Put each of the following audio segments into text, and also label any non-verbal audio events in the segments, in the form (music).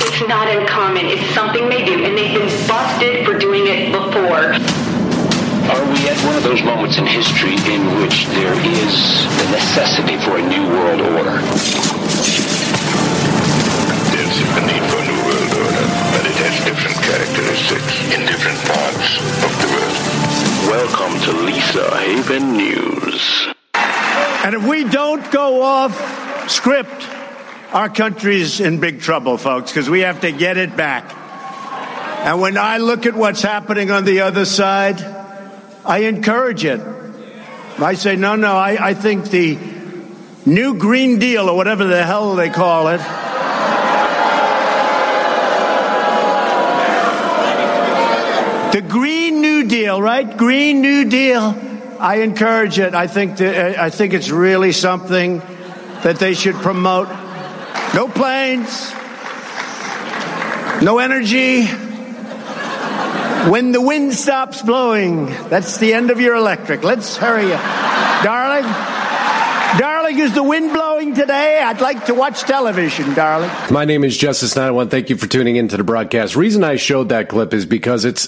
It's not uncommon. It's something they do, and they've been busted for doing it before. Are we at one of those moments in history in which there is the necessity for a new world order? There's a need for a new world order, but it has different characteristics in different parts of the world. Welcome to Lisa Haven News. And if we don't go off script, our country's in big trouble, folks, because we have to get it back. And when I look at what's happening on the other side, I encourage it. I say, no, no, I, I think the new Green Deal, or whatever the hell they call it, the Green New Deal, right? Green New Deal. I encourage it. I think that, I think it's really something that they should promote. No planes, no energy. When the wind stops blowing, that's the end of your electric. Let's hurry up. Darling, darling, is the wind blowing today? I'd like to watch television, darling. My name is Justice 901. Thank you for tuning into the broadcast. Reason I showed that clip is because it's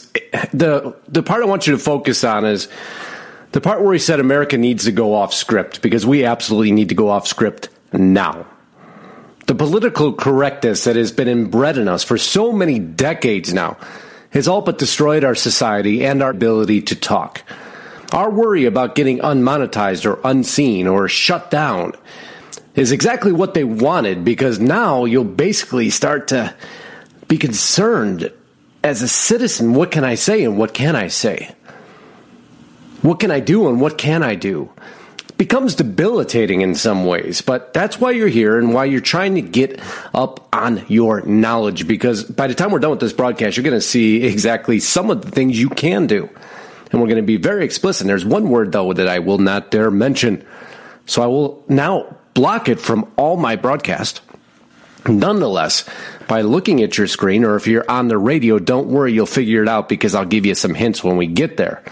the the part I want you to focus on is the part where he said America needs to go off script because we absolutely need to go off script now. The political correctness that has been inbred in us for so many decades now has all but destroyed our society and our ability to talk. Our worry about getting unmonetized or unseen or shut down is exactly what they wanted because now you'll basically start to be concerned as a citizen what can I say and what can I say? What can I do and what can I do? Becomes debilitating in some ways, but that's why you're here and why you're trying to get up on your knowledge because by the time we're done with this broadcast, you're going to see exactly some of the things you can do. And we're going to be very explicit. And There's one word though that I will not dare mention. So I will now block it from all my broadcast. Nonetheless, by looking at your screen or if you're on the radio, don't worry, you'll figure it out because I'll give you some hints when we get there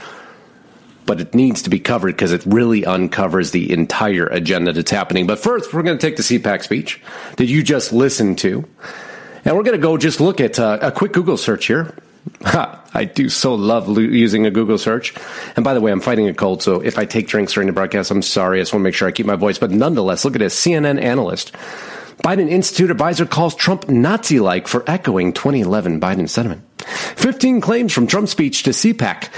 but it needs to be covered because it really uncovers the entire agenda that's happening. But first, we're going to take the CPAC speech that you just listened to, and we're going to go just look at uh, a quick Google search here. I do so love lo- using a Google search. And by the way, I'm fighting a cold, so if I take drinks during the broadcast, I'm sorry. I just want to make sure I keep my voice. But nonetheless, look at this CNN analyst. Biden Institute advisor calls Trump Nazi like for echoing 2011 Biden sentiment. 15 claims from Trump's speech to CPAC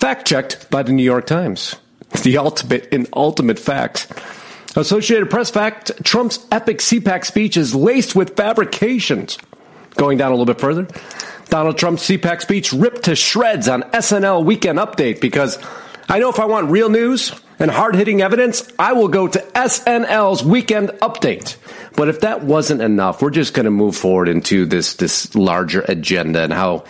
Fact checked by the New York Times. The ultimate in ultimate facts. Associated Press fact Trump's epic CPAC speech is laced with fabrications. Going down a little bit further, Donald Trump's CPAC speech ripped to shreds on SNL Weekend Update because I know if I want real news and hard hitting evidence, I will go to SNL's Weekend Update. But if that wasn't enough, we're just going to move forward into this, this larger agenda and how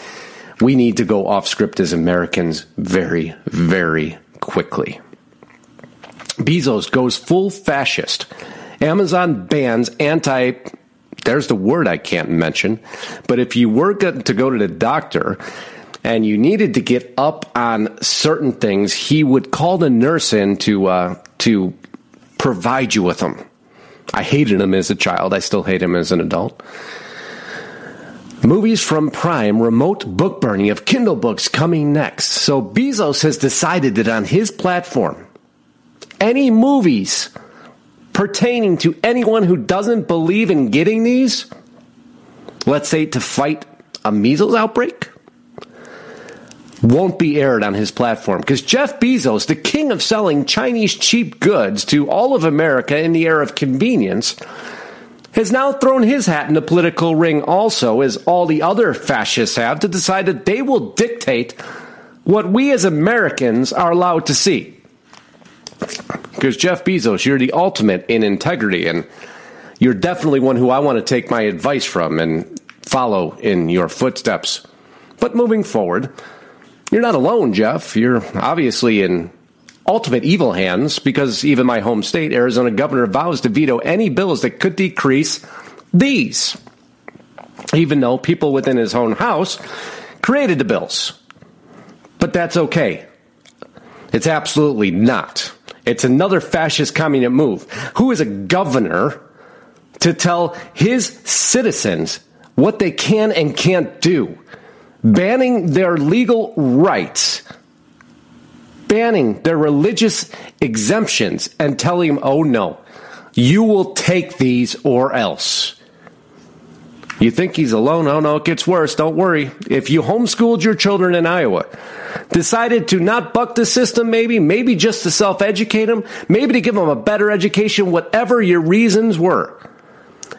we need to go off script as Americans very, very quickly. Bezos goes full fascist. Amazon bans anti there's the word I can't mention. But if you were to go to the doctor and you needed to get up on certain things, he would call the nurse in to uh, to provide you with them. I hated him as a child. I still hate him as an adult. Movies from Prime remote book burning of Kindle books coming next. So Bezos has decided that on his platform, any movies pertaining to anyone who doesn't believe in getting these let's say to fight a measles outbreak, won't be aired on his platform because Jeff Bezos, the king of selling Chinese cheap goods to all of America in the era of convenience, has now thrown his hat in the political ring also, as all the other fascists have, to decide that they will dictate what we as Americans are allowed to see. Because Jeff Bezos, you're the ultimate in integrity, and you're definitely one who I want to take my advice from and follow in your footsteps. But moving forward, you're not alone, Jeff. You're obviously in ultimate evil hands because even my home state, Arizona governor, vows to veto any bills that could decrease these. Even though people within his own house created the bills. But that's okay. It's absolutely not. It's another fascist communist move. Who is a governor to tell his citizens what they can and can't do? banning their legal rights, banning their religious exemptions, and telling them, oh no, you will take these or else. You think he's alone? Oh no, it gets worse. Don't worry. If you homeschooled your children in Iowa, decided to not buck the system, maybe, maybe just to self educate them, maybe to give them a better education, whatever your reasons were,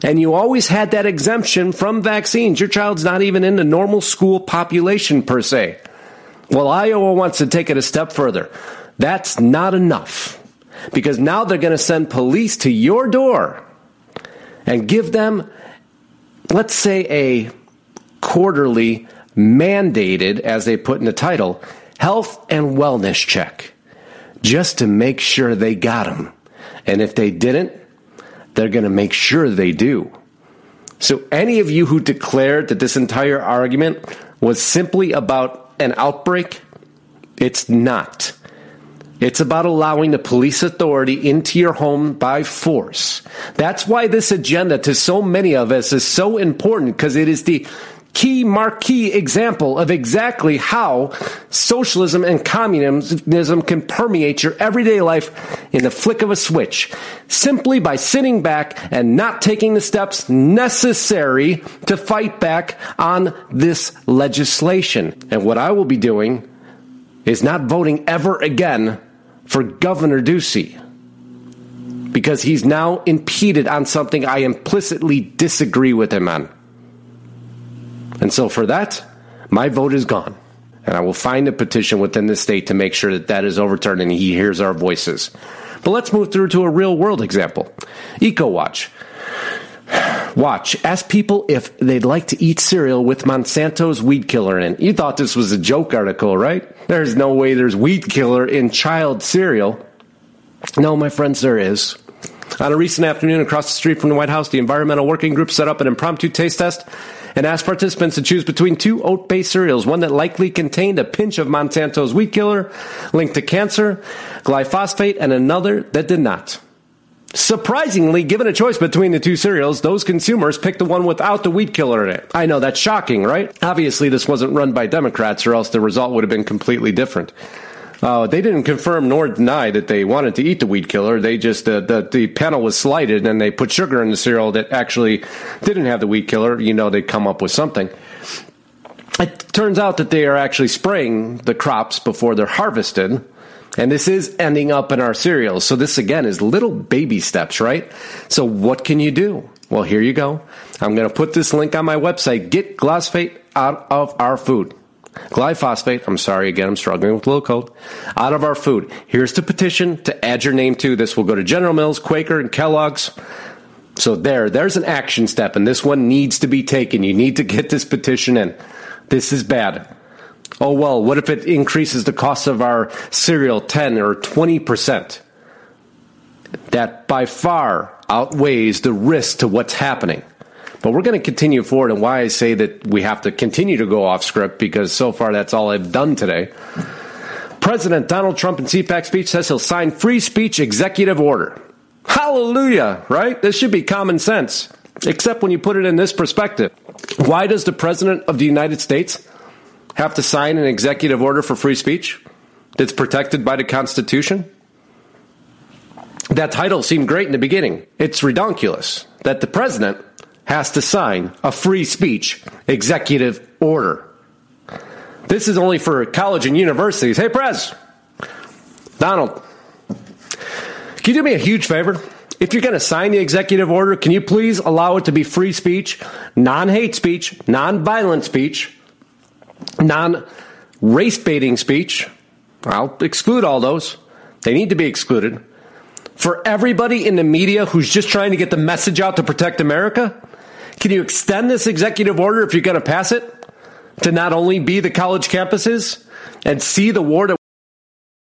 and you always had that exemption from vaccines. Your child's not even in the normal school population per se. Well, Iowa wants to take it a step further. That's not enough because now they're going to send police to your door and give them, let's say, a quarterly mandated, as they put in the title, health and wellness check just to make sure they got them. And if they didn't, they're going to make sure they do. So, any of you who declared that this entire argument was simply about an outbreak, it's not. It's about allowing the police authority into your home by force. That's why this agenda to so many of us is so important because it is the key marquee example of exactly how socialism and communism can permeate your everyday life in the flick of a switch, simply by sitting back and not taking the steps necessary to fight back on this legislation. And what I will be doing is not voting ever again for Governor Ducey because he's now impeded on something I implicitly disagree with him on. And so for that, my vote is gone. And I will find a petition within the state to make sure that that is overturned and he hears our voices. But let's move through to a real world example EcoWatch. Watch. Ask people if they'd like to eat cereal with Monsanto's weed killer in. You thought this was a joke article, right? There's no way there's weed killer in child cereal. No, my friends, there is. On a recent afternoon across the street from the White House, the Environmental Working Group set up an impromptu taste test and asked participants to choose between two oat based cereals, one that likely contained a pinch of Monsanto's weed killer linked to cancer, glyphosate, and another that did not. Surprisingly, given a choice between the two cereals, those consumers picked the one without the weed killer in it. I know that's shocking, right? Obviously, this wasn't run by Democrats, or else the result would have been completely different. Uh, they didn't confirm nor deny that they wanted to eat the weed killer. They just uh, the the panel was slighted and they put sugar in the cereal that actually didn't have the weed killer. You know, they'd come up with something. It turns out that they are actually spraying the crops before they're harvested. And this is ending up in our cereals. So this again is little baby steps, right? So what can you do? Well, here you go. I'm going to put this link on my website. Get glyphosate out of our food. Glyphosate, I'm sorry again, I'm struggling with low code, out of our food. Here's the petition to add your name to. This will go to General Mills, Quaker, and Kellogg's. So there, there's an action step, and this one needs to be taken. You need to get this petition in. This is bad. Oh well, what if it increases the cost of our cereal 10 or 20%? That by far outweighs the risk to what's happening. But we're going to continue forward, and why I say that we have to continue to go off script because so far that's all I've done today. President Donald Trump in CPAC speech says he'll sign free speech executive order. Hallelujah, right? This should be common sense, except when you put it in this perspective. Why does the President of the United States have to sign an executive order for free speech that's protected by the Constitution? That title seemed great in the beginning. It's redonkulous that the President has to sign a free speech executive order. This is only for college and universities. Hey, Prez, Donald, can you do me a huge favor? If you're going to sign the executive order, can you please allow it to be free speech, non hate speech, non violent speech, non race baiting speech? I'll exclude all those. They need to be excluded. For everybody in the media who's just trying to get the message out to protect America, can you extend this executive order if you're going to pass it? To not only be the college campuses and see the war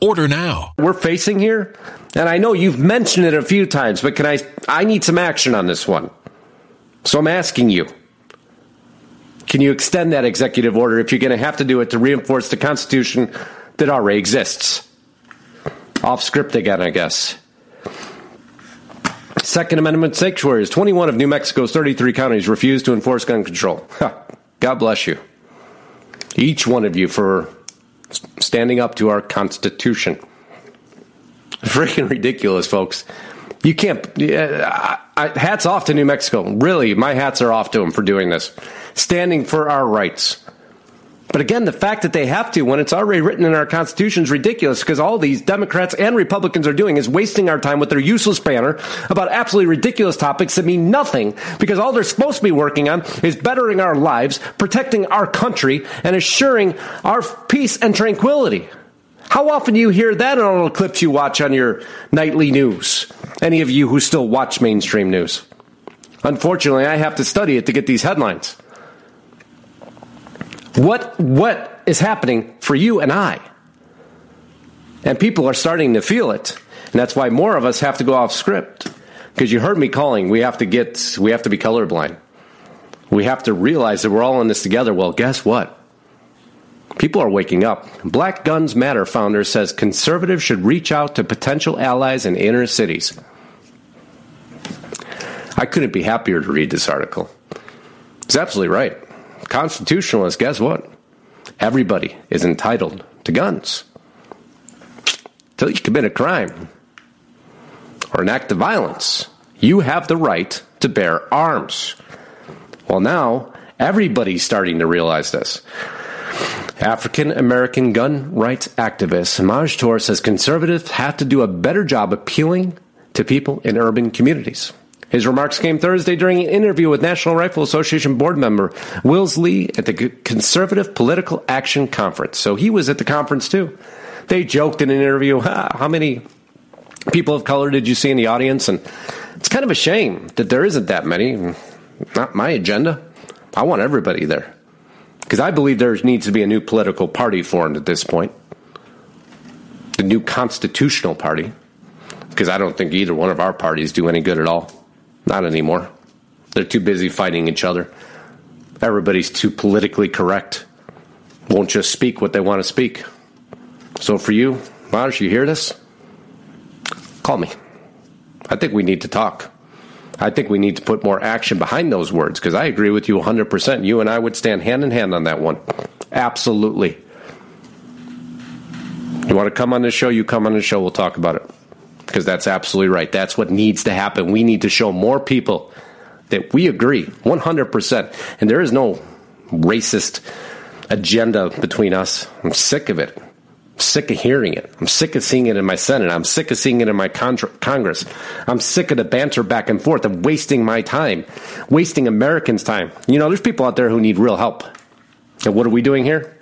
Order now. we're facing here, and I know you've mentioned it a few times, but can I I need some action on this one. So I'm asking you. Can you extend that executive order if you're going to have to do it to reinforce the Constitution that already exists? Off script again, I guess. Second Amendment sanctuaries. 21 of New Mexico's 33 counties refuse to enforce gun control. God bless you. Each one of you for standing up to our Constitution. Freaking ridiculous, folks. You can't. Uh, I, hats off to New Mexico. Really, my hats are off to them for doing this, standing for our rights. But again, the fact that they have to when it's already written in our Constitution is ridiculous because all these Democrats and Republicans are doing is wasting our time with their useless banner about absolutely ridiculous topics that mean nothing because all they're supposed to be working on is bettering our lives, protecting our country, and assuring our peace and tranquility. How often do you hear that in all the clips you watch on your nightly news? Any of you who still watch mainstream news? Unfortunately, I have to study it to get these headlines. What what is happening for you and I? And people are starting to feel it. And that's why more of us have to go off script. Because you heard me calling, we have to get we have to be colorblind. We have to realize that we're all in this together. Well, guess what? People are waking up. Black Guns Matter founder says conservatives should reach out to potential allies in inner cities. I couldn't be happier to read this article. It's absolutely right. Constitutionalists, guess what? Everybody is entitled to guns. Till you commit a crime or an act of violence, you have the right to bear arms. Well, now everybody's starting to realize this. African American gun rights activist Maj Toure says conservatives have to do a better job appealing to people in urban communities. His remarks came Thursday during an interview with National Rifle Association board member Willes Lee at the Conservative Political Action Conference. So he was at the conference too. They joked in an interview, how many people of color did you see in the audience? And it's kind of a shame that there isn't that many. Not my agenda. I want everybody there. Because I believe there needs to be a new political party formed at this point. The new constitutional party. Because I don't think either one of our parties do any good at all. Not anymore. They're too busy fighting each other. Everybody's too politically correct. Won't just speak what they want to speak. So for you, Maj, you hear this? Call me. I think we need to talk. I think we need to put more action behind those words because I agree with you 100%. You and I would stand hand in hand on that one. Absolutely. You want to come on the show? You come on the show. We'll talk about it because that's absolutely right. That's what needs to happen. We need to show more people that we agree 100%. And there is no racist agenda between us. I'm sick of it. I'm sick of hearing it. I'm sick of seeing it in my Senate. I'm sick of seeing it in my Congress. I'm sick of the banter back and forth of wasting my time, wasting Americans' time. You know, there's people out there who need real help. And what are we doing here?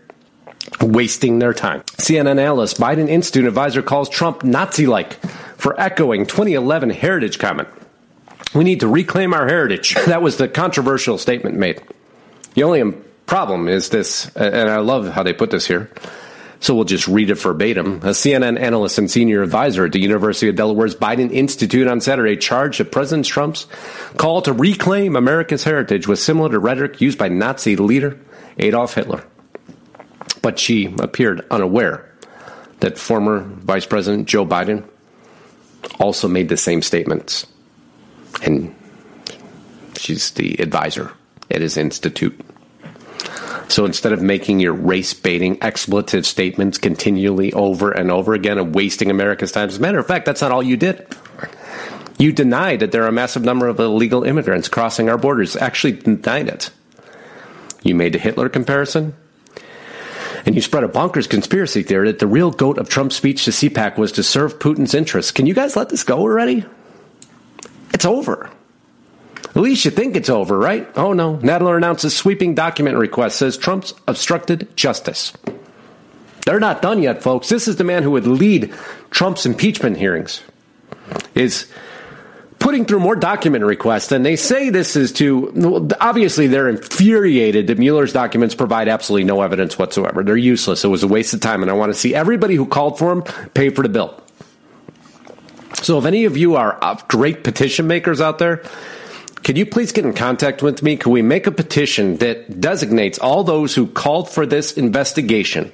Wasting their time. CNN analyst, Biden Institute advisor calls Trump Nazi like for echoing 2011 heritage comment. We need to reclaim our heritage. (laughs) That was the controversial statement made. The only problem is this, and I love how they put this here. So we'll just read it verbatim. A CNN analyst and senior advisor at the University of Delaware's Biden Institute on Saturday charged that President Trump's call to reclaim America's heritage was similar to rhetoric used by Nazi leader Adolf Hitler. But she appeared unaware that former Vice President Joe Biden also made the same statements. And she's the advisor at his institute. So instead of making your race baiting expletive statements continually over and over again and wasting America's time, as a matter of fact, that's not all you did. You denied that there are a massive number of illegal immigrants crossing our borders. Actually, denied it. You made a Hitler comparison. And you spread a bonkers conspiracy theory that the real goat of Trump's speech to CPAC was to serve Putin's interests. Can you guys let this go already? It's over. At least you think it's over, right? Oh no. Nadler announces sweeping document request, says Trump's obstructed justice. They're not done yet, folks. This is the man who would lead Trump's impeachment hearings. Is putting through more document requests, and they say this is to obviously they're infuriated that Mueller's documents provide absolutely no evidence whatsoever. They're useless. It was a waste of time, and I want to see everybody who called for them pay for the bill. So, if any of you are uh, great petition makers out there, can you please get in contact with me? Can we make a petition that designates all those who called for this investigation,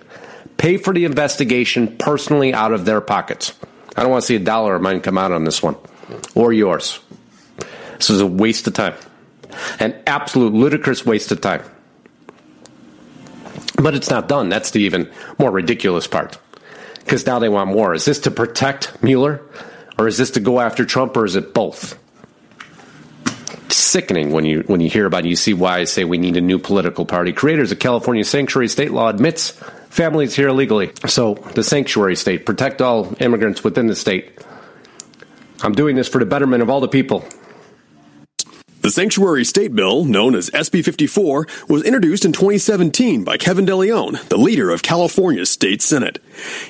pay for the investigation personally out of their pockets? I don't want to see a dollar of mine come out on this one or yours. This is a waste of time. An absolute ludicrous waste of time. But it's not done. That's the even more ridiculous part. Because now they want more. Is this to protect Mueller? Or is this to go after Trump? Or is it both? sickening when you when you hear about it. You see why I say we need a new political party. Creators of California sanctuary state law admits families here illegally. So the sanctuary state protect all immigrants within the state. I'm doing this for the betterment of all the people. The Sanctuary State Bill, known as SB 54, was introduced in 2017 by Kevin DeLeon, the leader of California's state senate.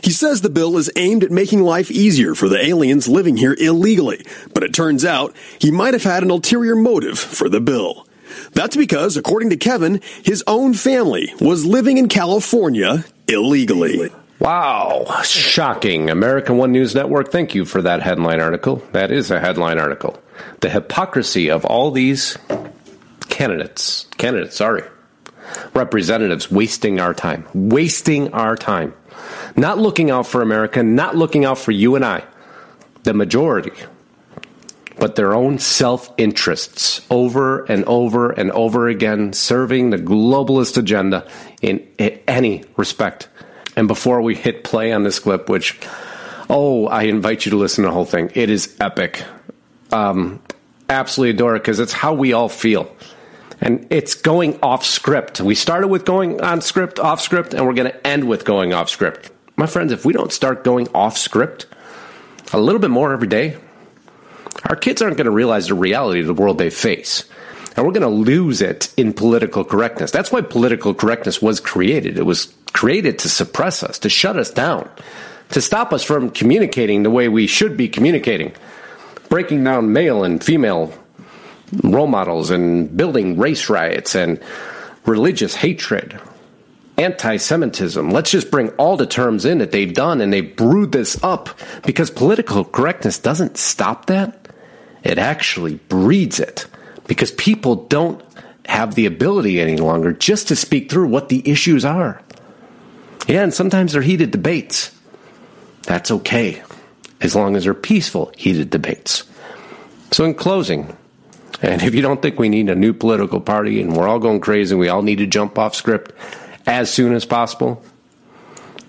He says the bill is aimed at making life easier for the aliens living here illegally, but it turns out he might have had an ulterior motive for the bill. That's because, according to Kevin, his own family was living in California illegally. Wow, shocking. American One News Network, thank you for that headline article. That is a headline article. The hypocrisy of all these candidates, candidates, sorry, representatives wasting our time, wasting our time, not looking out for America, not looking out for you and I, the majority, but their own self interests over and over and over again, serving the globalist agenda in any respect. And before we hit play on this clip, which, oh, I invite you to listen to the whole thing. It is epic. Um, absolutely adore it because it's how we all feel. And it's going off script. We started with going on script, off script, and we're going to end with going off script. My friends, if we don't start going off script a little bit more every day, our kids aren't going to realize the reality of the world they face. And we're going to lose it in political correctness. That's why political correctness was created. It was created to suppress us, to shut us down, to stop us from communicating the way we should be communicating, breaking down male and female role models and building race riots and religious hatred, anti Semitism. Let's just bring all the terms in that they've done and they brewed this up because political correctness doesn't stop that. It actually breeds it because people don't have the ability any longer just to speak through what the issues are. Yeah, and sometimes they're heated debates. That's okay, as long as they're peaceful, heated debates. So, in closing, and if you don't think we need a new political party and we're all going crazy and we all need to jump off script as soon as possible,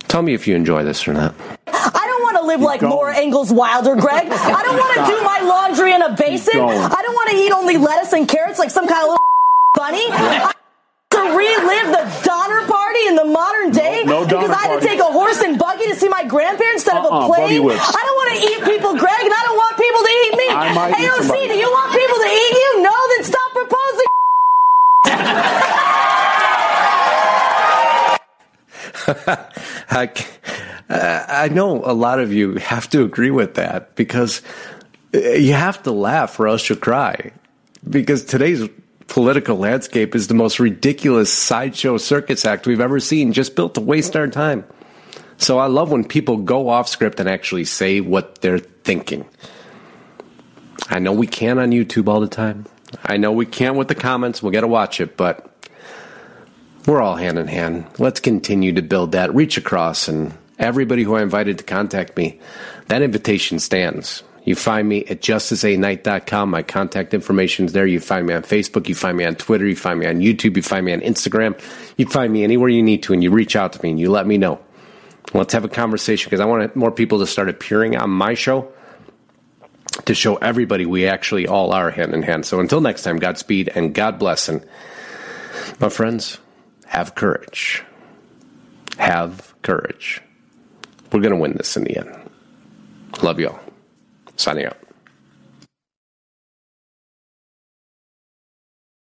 tell me if you enjoy this or not. I don't want to live like Laura Ingalls Wilder, Greg. (laughs) I don't want to do my laundry in a basin. I don't want to eat only lettuce and carrots like some kind of little (laughs) bunny to (laughs) relive the Donner Party in the modern day no, no because I had party. to take a horse and buggy to see my grandparents instead Uh-uh, of a plane. I don't want to eat people, Greg, and I don't want people to eat me. I might eat AOC, somebody. do you want people to eat you? No, then stop proposing. (laughs) I, I know a lot of you have to agree with that because uh, you have to laugh or else you'll cry. Because today's political landscape is the most ridiculous sideshow circus act we've ever seen, just built to waste our time. So I love when people go off script and actually say what they're thinking. I know we can on YouTube all the time. I know we can with the comments. We'll get to watch it, but we're all hand in hand. Let's continue to build that reach across and everybody who I invited to contact me, that invitation stands. You find me at justusknight.com. My contact information is there. You find me on Facebook. You find me on Twitter. You find me on YouTube. You find me on Instagram. You find me anywhere you need to, and you reach out to me and you let me know. Let's have a conversation because I want more people to start appearing on my show to show everybody we actually all are hand in hand. So until next time, Godspeed and God bless. And my friends, have courage. Have courage. We're going to win this in the end. Love you all. Signing out.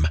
com.